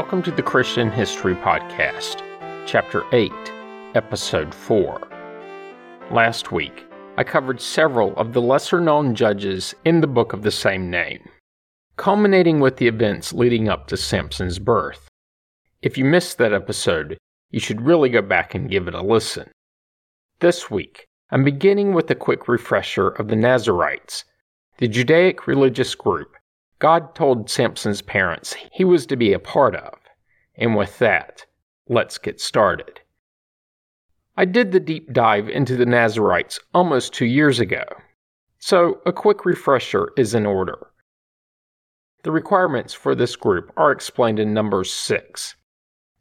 Welcome to the Christian History Podcast, Chapter 8, Episode 4. Last week, I covered several of the lesser known judges in the book of the same name, culminating with the events leading up to Samson's birth. If you missed that episode, you should really go back and give it a listen. This week, I'm beginning with a quick refresher of the Nazarites, the Judaic religious group God told Samson's parents he was to be a part of. And with that, let's get started. I did the deep dive into the Nazarites almost two years ago, so a quick refresher is in order. The requirements for this group are explained in Numbers 6.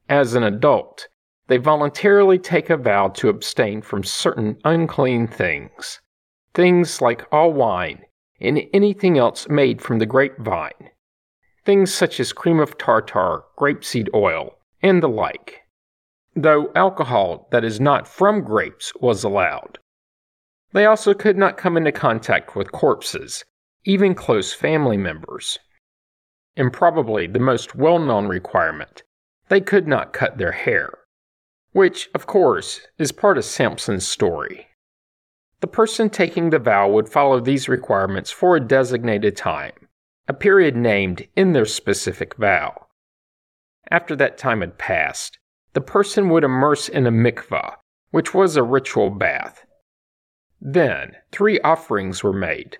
As an adult, they voluntarily take a vow to abstain from certain unclean things. Things like all wine and anything else made from the grapevine. Things such as cream of tartar, grapeseed oil, and the like. Though alcohol that is not from grapes was allowed. They also could not come into contact with corpses, even close family members. And probably the most well known requirement they could not cut their hair, which, of course, is part of Samson's story. The person taking the vow would follow these requirements for a designated time, a period named in their specific vow. After that time had passed, the person would immerse in a mikvah, which was a ritual bath. Then, three offerings were made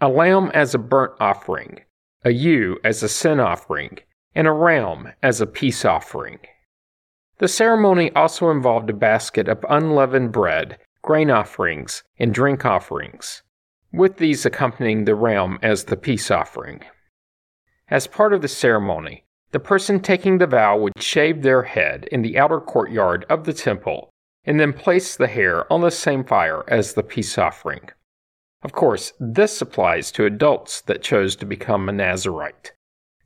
a lamb as a burnt offering, a ewe as a sin offering, and a ram as a peace offering. The ceremony also involved a basket of unleavened bread grain offerings, and drink offerings, with these accompanying the ram as the peace offering. As part of the ceremony, the person taking the vow would shave their head in the outer courtyard of the temple and then place the hair on the same fire as the peace offering. Of course, this applies to adults that chose to become a Nazarite.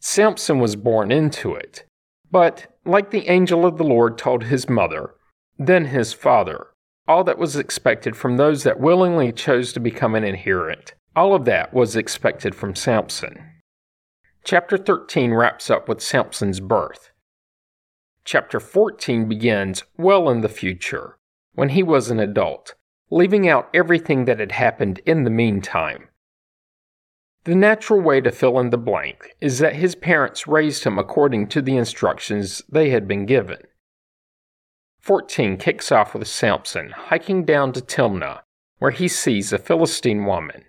Samson was born into it, but, like the angel of the Lord told his mother, then his father, all that was expected from those that willingly chose to become an adherent. All of that was expected from Samson. Chapter 13 wraps up with Samson's birth. Chapter 14 begins well in the future, when he was an adult, leaving out everything that had happened in the meantime. The natural way to fill in the blank is that his parents raised him according to the instructions they had been given. 14 kicks off with Samson hiking down to Timnah, where he sees a Philistine woman,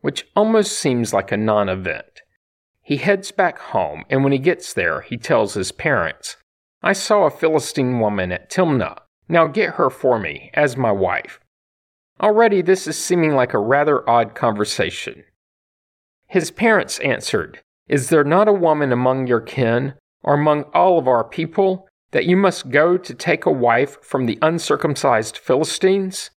which almost seems like a non event. He heads back home, and when he gets there, he tells his parents, I saw a Philistine woman at Timnah. Now get her for me as my wife. Already, this is seeming like a rather odd conversation. His parents answered, Is there not a woman among your kin, or among all of our people, that you must go to take a wife from the uncircumcised Philistines?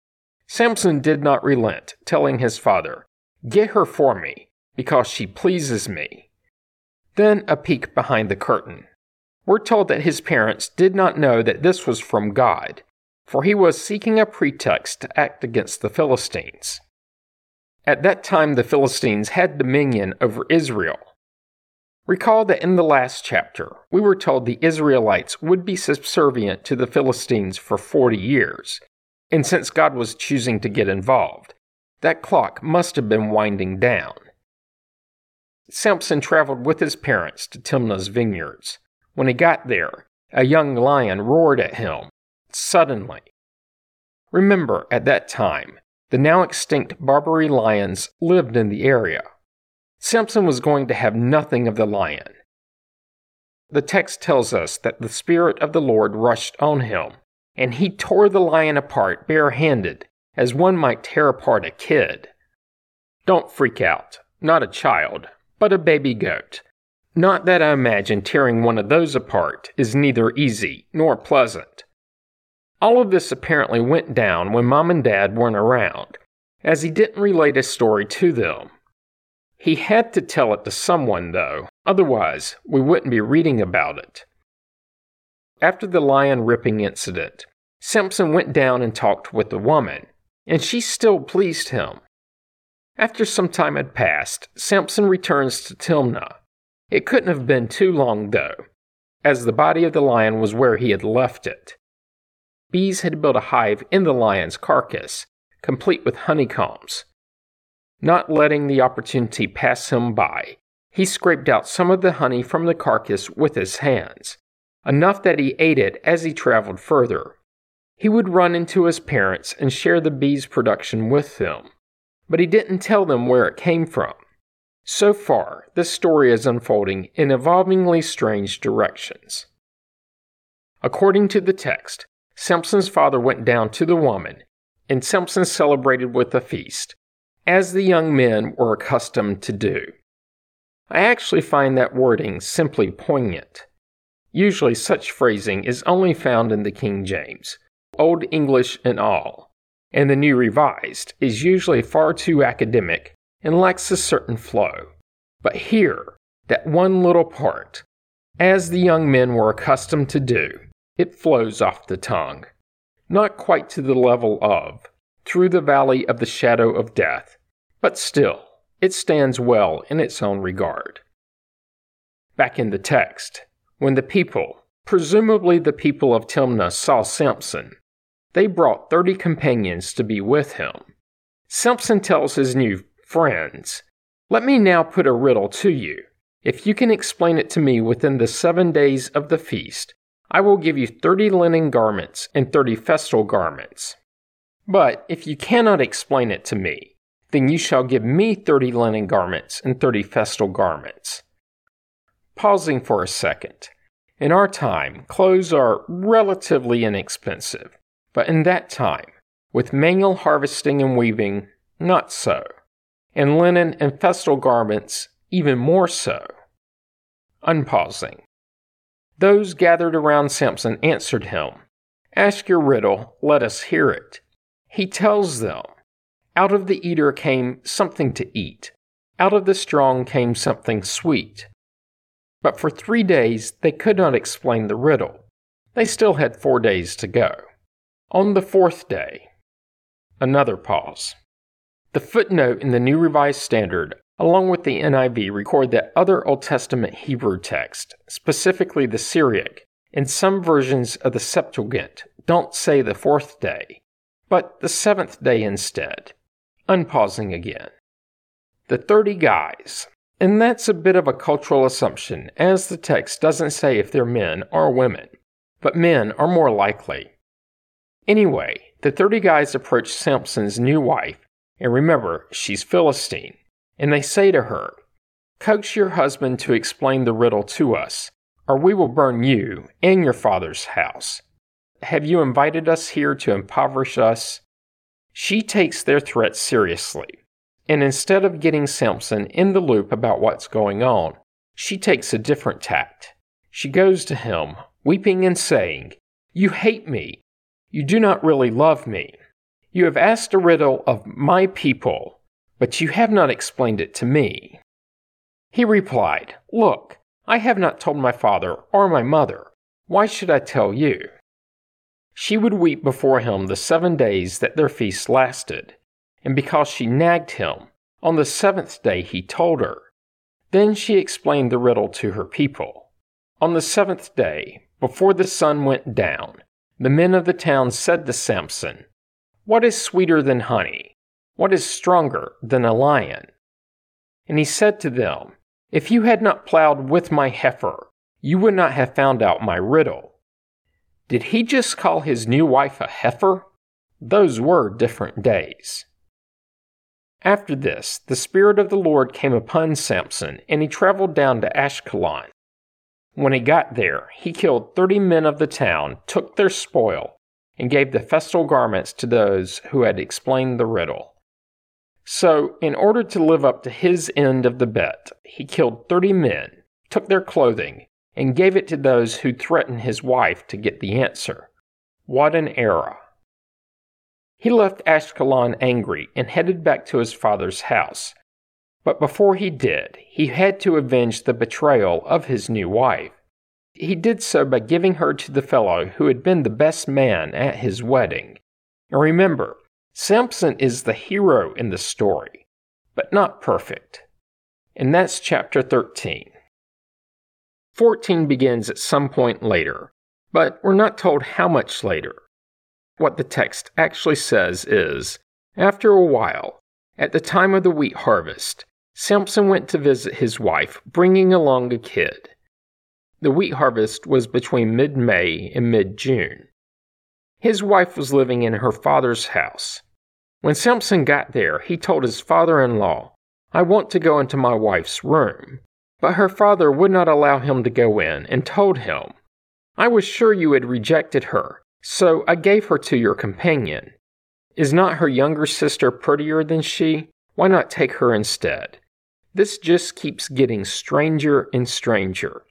Samson did not relent, telling his father, Get her for me, because she pleases me. Then a peek behind the curtain. We're told that his parents did not know that this was from God, for he was seeking a pretext to act against the Philistines. At that time, the Philistines had dominion over Israel, Recall that in the last chapter, we were told the Israelites would be subservient to the Philistines for 40 years, and since God was choosing to get involved, that clock must have been winding down. Samson traveled with his parents to Timnah's vineyards. When he got there, a young lion roared at him, suddenly. Remember, at that time, the now extinct Barbary lions lived in the area. Samson was going to have nothing of the lion. The text tells us that the Spirit of the Lord rushed on him, and he tore the lion apart barehanded, as one might tear apart a kid. Don't freak out. Not a child, but a baby goat. Not that I imagine tearing one of those apart is neither easy nor pleasant. All of this apparently went down when mom and dad weren't around, as he didn't relate his story to them. He had to tell it to someone, though, otherwise, we wouldn't be reading about it. After the lion ripping incident, Samson went down and talked with the woman, and she still pleased him. After some time had passed, Samson returns to Timnah. It couldn't have been too long, though, as the body of the lion was where he had left it. Bees had built a hive in the lion's carcass, complete with honeycombs. Not letting the opportunity pass him by, he scraped out some of the honey from the carcass with his hands, enough that he ate it as he traveled further. He would run into his parents and share the bees' production with them, but he didn't tell them where it came from. So far, this story is unfolding in evolvingly strange directions. According to the text, Samson's father went down to the woman, and Simpson celebrated with a feast, as the young men were accustomed to do. I actually find that wording simply poignant. Usually, such phrasing is only found in the King James, Old English and all, and the New Revised is usually far too academic and lacks a certain flow. But here, that one little part, as the young men were accustomed to do, it flows off the tongue. Not quite to the level of, through the valley of the shadow of death, but still, it stands well in its own regard. Back in the text, when the people, presumably the people of Timnah, saw Samson, they brought thirty companions to be with him. Samson tells his new friends, Let me now put a riddle to you. If you can explain it to me within the seven days of the feast, I will give you thirty linen garments and thirty festal garments. But if you cannot explain it to me, then you shall give me thirty linen garments and thirty festal garments. Pausing for a second. In our time, clothes are relatively inexpensive. But in that time, with manual harvesting and weaving, not so, and linen and festal garments, even more so. Unpausing. Those gathered around Samson answered him, Ask your riddle, let us hear it. He tells them, Out of the eater came something to eat, out of the strong came something sweet. But for three days they could not explain the riddle. They still had four days to go. On the fourth day, another pause. The footnote in the New Revised Standard, along with the NIV, record that other Old Testament Hebrew texts, specifically the Syriac, and some versions of the Septuagint, don't say the fourth day, but the seventh day instead. Unpausing again. The 30 guys. And that's a bit of a cultural assumption, as the text doesn't say if they're men or women, but men are more likely. Anyway, the 30 guys approach Samson's new wife, and remember, she's Philistine, and they say to her, Coax your husband to explain the riddle to us, or we will burn you and your father's house. Have you invited us here to impoverish us? She takes their threats seriously, and instead of getting Samson in the loop about what's going on, she takes a different tact. She goes to him, weeping and saying, You hate me, you do not really love me. You have asked a riddle of my people, but you have not explained it to me. He replied, Look, I have not told my father or my mother. Why should I tell you? She would weep before him the seven days that their feast lasted, and because she nagged him, on the seventh day he told her. Then she explained the riddle to her people. On the seventh day, before the sun went down, the men of the town said to Samson, What is sweeter than honey? What is stronger than a lion? And he said to them, If you had not plowed with my heifer, you would not have found out my riddle. Did he just call his new wife a heifer? Those were different days. After this, the Spirit of the Lord came upon Samson, and he traveled down to Ashkelon. When he got there, he killed thirty men of the town, took their spoil, and gave the festal garments to those who had explained the riddle. So, in order to live up to his end of the bet, he killed thirty men, took their clothing, and gave it to those who threatened his wife to get the answer. What an era! He left Ashkelon angry and headed back to his father's house, but before he did, he had to avenge the betrayal of his new wife. He did so by giving her to the fellow who had been the best man at his wedding. And remember, Samson is the hero in the story, but not perfect. And that's chapter 13. 14 begins at some point later, but we're not told how much later. What the text actually says is After a while, at the time of the wheat harvest, Samson went to visit his wife, bringing along a kid. The wheat harvest was between mid May and mid June. His wife was living in her father's house. When Samson got there, he told his father in law, I want to go into my wife's room. But her father would not allow him to go in and told him, I was sure you had rejected her, so I gave her to your companion. Is not her younger sister prettier than she? Why not take her instead? This just keeps getting stranger and stranger.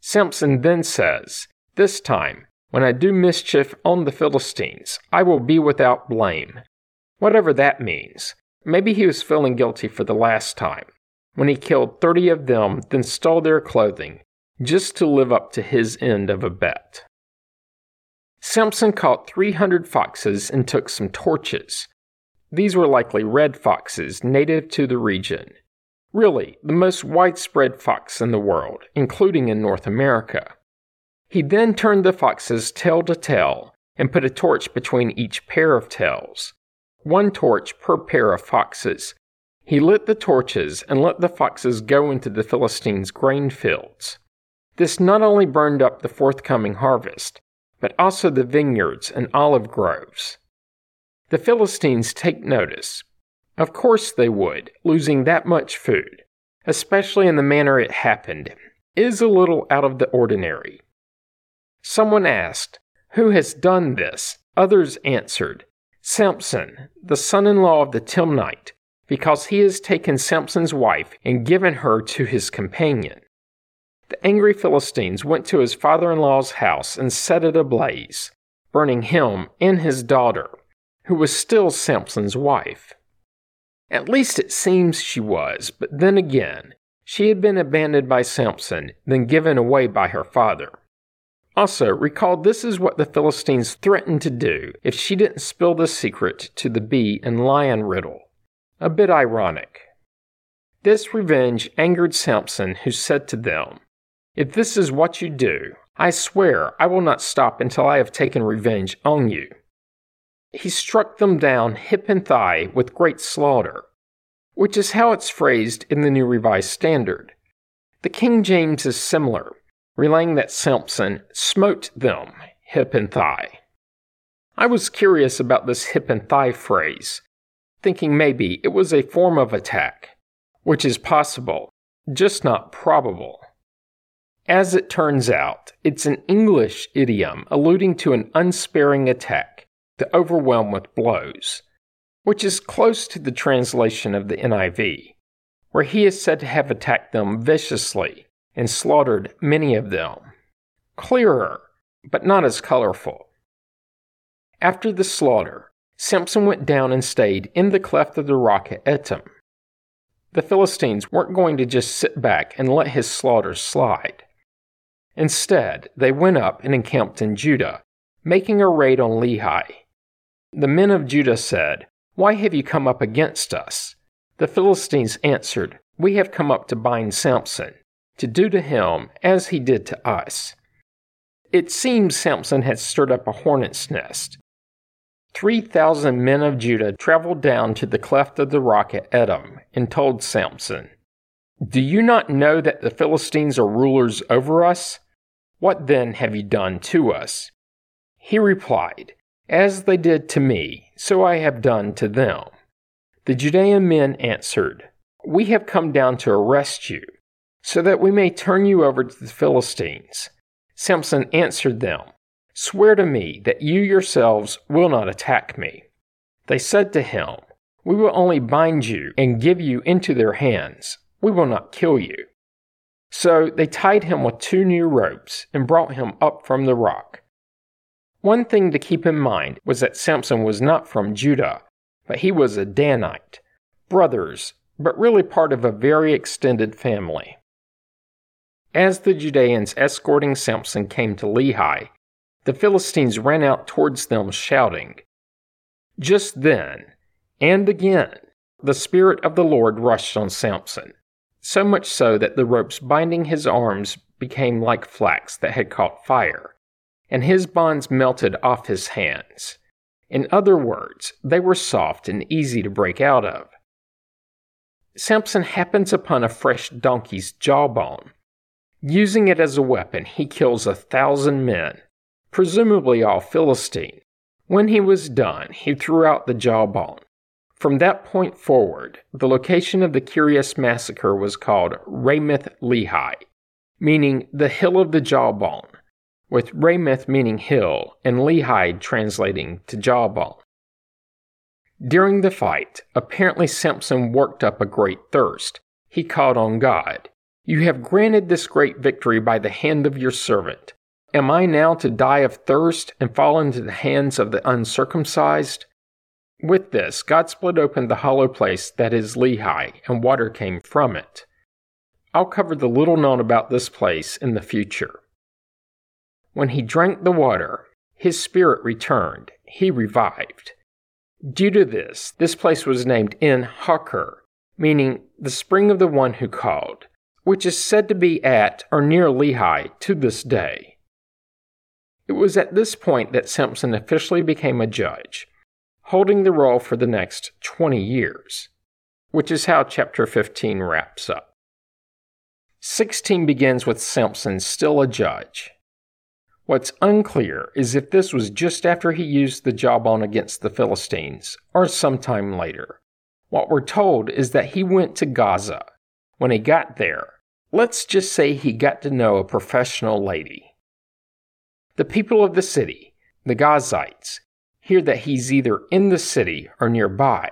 Samson then says, This time, when I do mischief on the Philistines, I will be without blame. Whatever that means. Maybe he was feeling guilty for the last time, when he killed 30 of them, then stole their clothing, just to live up to his end of a bet. Samson caught 300 foxes and took some torches. These were likely red foxes native to the region. Really, the most widespread fox in the world, including in North America. He then turned the foxes tail to tail and put a torch between each pair of tails. One torch per pair of foxes. He lit the torches and let the foxes go into the Philistines' grain fields. This not only burned up the forthcoming harvest, but also the vineyards and olive groves. The Philistines take notice. Of course they would, losing that much food, especially in the manner it happened, is a little out of the ordinary. Someone asked, Who has done this? Others answered, Samson, the son in law of the Timnite, because he has taken Samson's wife and given her to his companion. The angry Philistines went to his father in law's house and set it ablaze, burning him and his daughter, who was still Samson's wife. At least it seems she was, but then again, she had been abandoned by Samson, then given away by her father. Also, recall this is what the Philistines threatened to do if she didn't spill the secret to the bee and lion riddle. A bit ironic. This revenge angered Samson, who said to them, if this is what you do, I swear I will not stop until I have taken revenge on you. He struck them down hip and thigh with great slaughter, which is how it's phrased in the New Revised Standard. The King James is similar, relaying that Samson smote them hip and thigh. I was curious about this hip and thigh phrase, thinking maybe it was a form of attack, which is possible, just not probable. As it turns out, it's an English idiom alluding to an unsparing attack to overwhelm with blows, which is close to the translation of the NIV, where he is said to have attacked them viciously and slaughtered many of them. Clearer, but not as colorful. After the slaughter, Samson went down and stayed in the cleft of the rock at Etam. The Philistines weren't going to just sit back and let his slaughter slide. Instead, they went up and encamped in Judah, making a raid on Lehi. The men of Judah said, Why have you come up against us? The Philistines answered, We have come up to bind Samson, to do to him as he did to us. It seems Samson had stirred up a hornet's nest. Three thousand men of Judah traveled down to the cleft of the rock at Etam and told Samson, Do you not know that the Philistines are rulers over us? What then have you done to us? He replied, As they did to me, so I have done to them. The Judean men answered, We have come down to arrest you, so that we may turn you over to the Philistines. Samson answered them, Swear to me that you yourselves will not attack me. They said to him, We will only bind you and give you into their hands. We will not kill you. So they tied him with two new ropes and brought him up from the rock. One thing to keep in mind was that Samson was not from Judah, but he was a Danite, brothers, but really part of a very extended family. As the Judeans escorting Samson came to Lehi, the Philistines ran out towards them shouting. Just then, and again, the Spirit of the Lord rushed on Samson so much so that the ropes binding his arms became like flax that had caught fire, and his bonds melted off his hands. In other words, they were soft and easy to break out of. Samson happens upon a fresh donkey's jawbone. Using it as a weapon, he kills a thousand men, presumably all Philistine. When he was done, he threw out the jawbone. From that point forward, the location of the curious massacre was called Ramoth Lehi, meaning the hill of the jawbone, with Ramoth meaning hill and Lehi translating to jawbone. During the fight, apparently Samson worked up a great thirst. He called on God, You have granted this great victory by the hand of your servant. Am I now to die of thirst and fall into the hands of the uncircumcised? With this, God split open the hollow place that is Lehi, and water came from it. I'll cover the little known about this place in the future. When he drank the water, his spirit returned, he revived. Due to this, this place was named En Hakkore, meaning the spring of the one who called, which is said to be at or near Lehi to this day. It was at this point that Samson officially became a judge, holding the role for the next 20 years, which is how chapter 15 wraps up. 16 begins with Samson still a judge. What's unclear is if this was just after he used the jawbone against the Philistines, or sometime later. What we're told is that he went to Gaza. When he got there, let's just say he got to know a professional lady. The people of the city, the Gazites, hear that he's either in the city or nearby.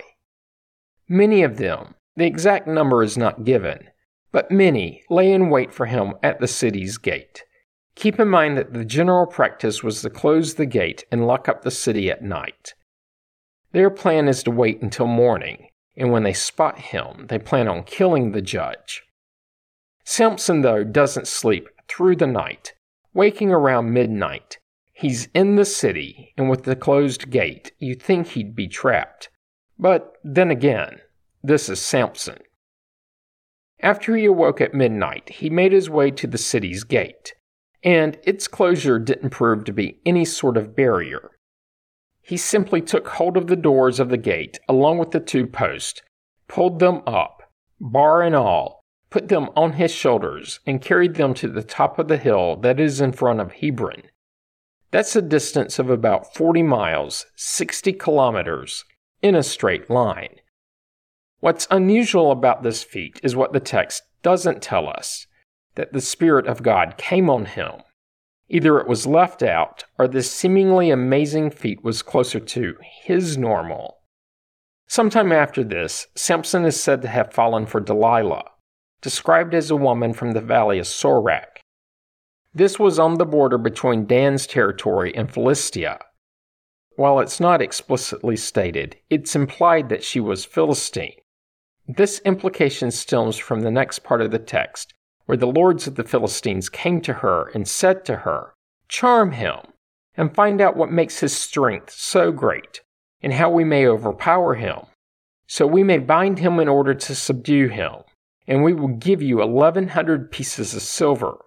Many of them, the exact number is not given, but many lay in wait for him at the city's gate. Keep in mind that the general practice was to close the gate and lock up the city at night. Their plan is to wait until morning, and when they spot him, they plan on killing the judge. Samson, though, doesn't sleep through the night, waking around midnight. He's in the city, and with the closed gate, you'd think he'd be trapped. But then again, this is Samson. After he awoke at midnight, he made his way to the city's gate and its closure didn't prove to be any sort of barrier. He simply took hold of the doors of the gate along with the two posts, pulled them up, bar and all, put them on his shoulders, and carried them to the top of the hill that is in front of Hebron. That's a distance of about 40 miles, 60 kilometers, in a straight line. What's unusual about this feat is what the text doesn't tell us that the Spirit of God came on him. Either it was left out, or this seemingly amazing feat was closer to his normal. Sometime after this, Samson is said to have fallen for Delilah, described as a woman from the valley of Sorek. This was on the border between Dan's territory and Philistia. While it's not explicitly stated, it's implied that she was Philistine. This implication stems from the next part of the text, where the lords of the Philistines came to her and said to her, Charm him, and find out what makes his strength so great, and how we may overpower him, so we may bind him in order to subdue him, and we will give you eleven hundred pieces of silver.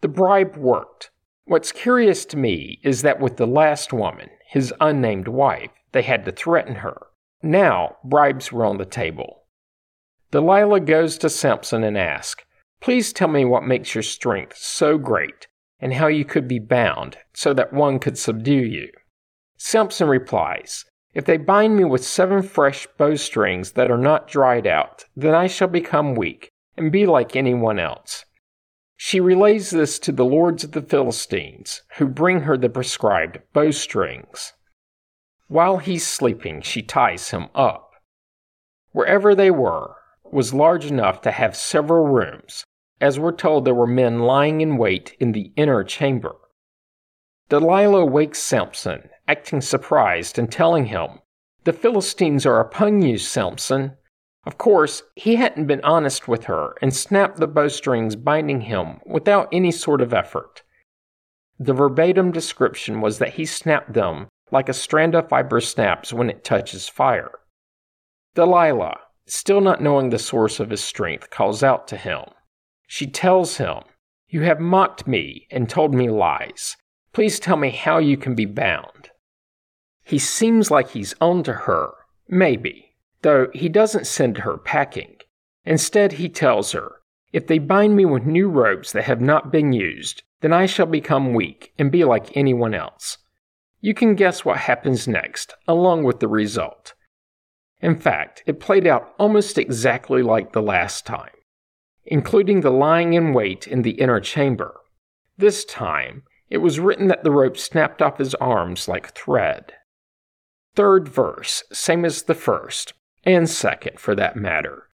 The bribe worked. What's curious to me is that with the last woman, his unnamed wife, they had to threaten her. Now, bribes were on the table. Delilah goes to Samson and asks, Please tell me what makes your strength so great, and how you could be bound, so that one could subdue you. Samson replies, If they bind me with seven fresh bowstrings that are not dried out, then I shall become weak, and be like anyone else. She relays this to the lords of the Philistines, who bring her the prescribed bowstrings. While he's sleeping, she ties him up. Wherever they were was large enough to have several rooms, as we're told there were men lying in wait in the inner chamber. Delilah wakes Samson, acting surprised and telling him, The Philistines are upon you, Samson. Of course, he hadn't been honest with her and snapped the bowstrings binding him without any sort of effort. The verbatim description was that he snapped them like a strand of fiber snaps when it touches fire. Delilah, still not knowing the source of his strength, calls out to him. She tells him, You have mocked me and told me lies. Please tell me how you can be bound. He seems like he's on to her, maybe, though he doesn't send her packing. Instead, he tells her, If they bind me with new ropes that have not been used, then I shall become weak and be like anyone else. You can guess what happens next, along with the result. In fact, it played out almost exactly like the last time, including the lying in wait in the inner chamber. This time, it was written that the rope snapped off his arms like thread. Third verse, same as the first, and second for that matter.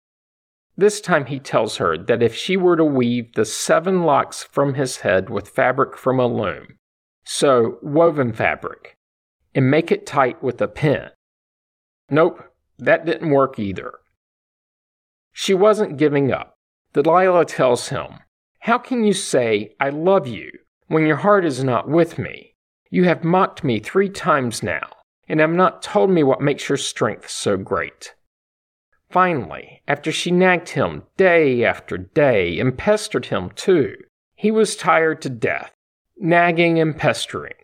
This time he tells her that if she were to weave the seven locks from his head with fabric from a loom, so woven fabric, and make it tight with a pin. Nope, that didn't work either. She wasn't giving up. Delilah tells him, How can you say, I love you, when your heart is not with me? You have mocked me three times now, and have not told me what makes your strength so great. Finally, after she nagged him day after day and pestered him too, he was tired to death, nagging and pestering.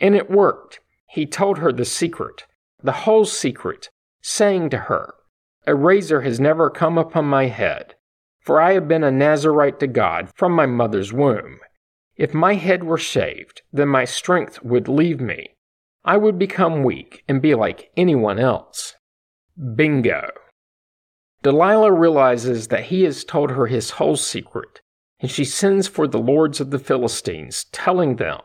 And it worked. He told her the secret, the whole secret, saying to her, A razor has never come upon my head, for I have been a Nazarite to God from my mother's womb. If my head were shaved, then my strength would leave me. I would become weak and be like anyone else. Bingo. Delilah realizes that he has told her his whole secret, and she sends for the lords of the Philistines, telling them,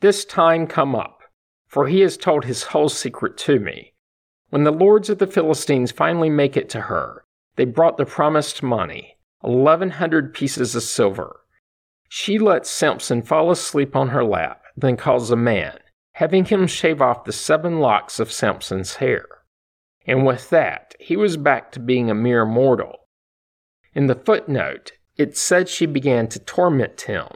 This time come up, for he has told his whole secret to me. When the lords of the Philistines finally make it to her, they brought the promised money, eleven hundred pieces of silver. She lets Samson fall asleep on her lap, then calls a man, having him shave off the seven locks of Samson's hair and with that, he was back to being a mere mortal. In the footnote, it said she began to torment him.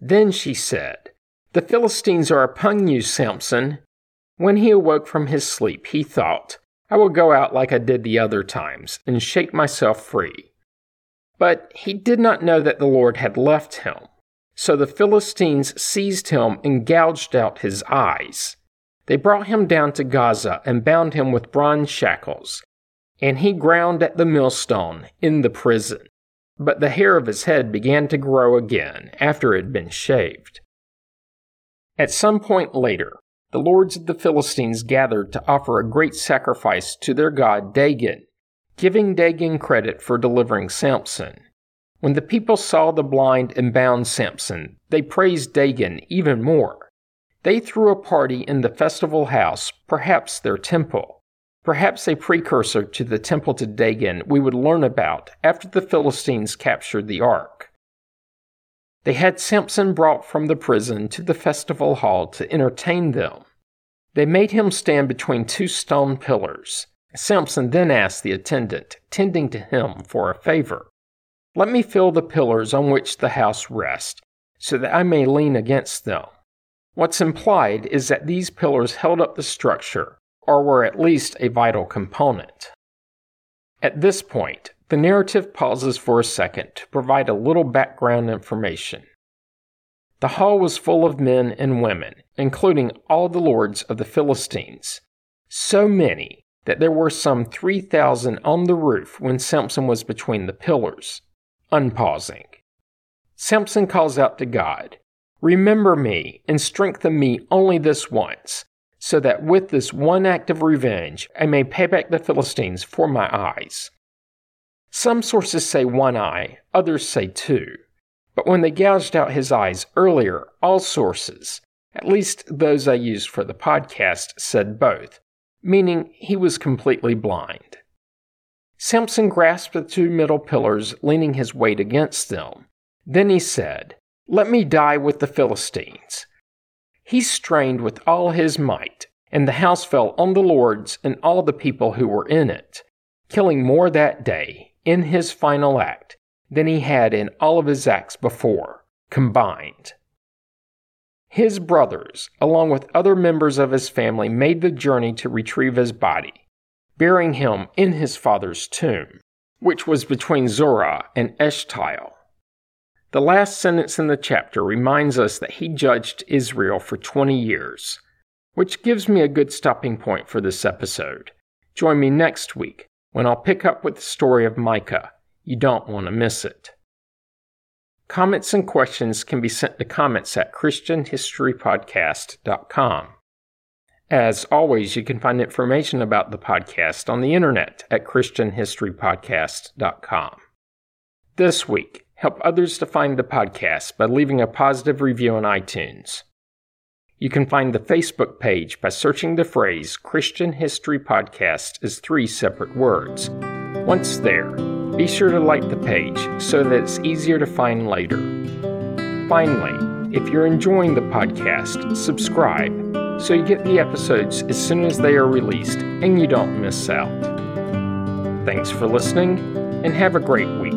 Then she said, The Philistines are upon you, Samson. When he awoke from his sleep, he thought, I will go out like I did the other times and shake myself free. But he did not know that the Lord had left him. So the Philistines seized him and gouged out his eyes. They brought him down to Gaza and bound him with bronze shackles, and he ground at the millstone in the prison. But the hair of his head began to grow again after it had been shaved. At some point later, the lords of the Philistines gathered to offer a great sacrifice to their god Dagon, giving Dagon credit for delivering Samson. When the people saw the blind and bound Samson, they praised Dagon even more. They threw a party in the festival house, perhaps their temple, perhaps a precursor to the temple to Dagon we would learn about after the Philistines captured the ark. They had Samson brought from the prison to the festival hall to entertain them. They made him stand between two stone pillars. Samson then asked the attendant, tending to him, for a favor. Let me fill the pillars on which the house rests, so that I may lean against them. What's implied is that these pillars held up the structure, or were at least a vital component. At this point, the narrative pauses for a second to provide a little background information. The hall was full of men and women, including all the lords of the Philistines. So many that there were some 3,000 on the roof when Samson was between the pillars. Unpausing. Samson calls out to God, Remember me and strengthen me only this once, so that with this one act of revenge I may pay back the Philistines for my eyes. Some sources say one eye, others say two. But when they gouged out his eyes earlier, all sources, at least those I used for the podcast, said both, meaning he was completely blind. Samson grasped the two middle pillars, leaning his weight against them. Then he said, let me die with the Philistines. He strained with all his might, and the house fell on the lords and all the people who were in it, killing more that day, in his final act, than he had in all of his acts before, combined. His brothers, along with other members of his family, made the journey to retrieve his body, burying him in his father's tomb, which was between Zorah and Eshtaol. The last sentence in the chapter reminds us that he judged Israel for 20 years, which gives me a good stopping point for this episode. Join me next week when I'll pick up with the story of Micah. You don't want to miss it. Comments and questions can be sent to comments at ChristianHistoryPodcast.com. As always, you can find information about the podcast on the internet at ChristianHistoryPodcast.com. This week, help others to find the podcast by leaving a positive review on iTunes. You can find the Facebook page by searching the phrase Christian History Podcast as three separate words. Once there, be sure to like the page so that it's easier to find later. Finally, if you're enjoying the podcast, subscribe so you get the episodes as soon as they are released and you don't miss out. Thanks for listening and have a great week.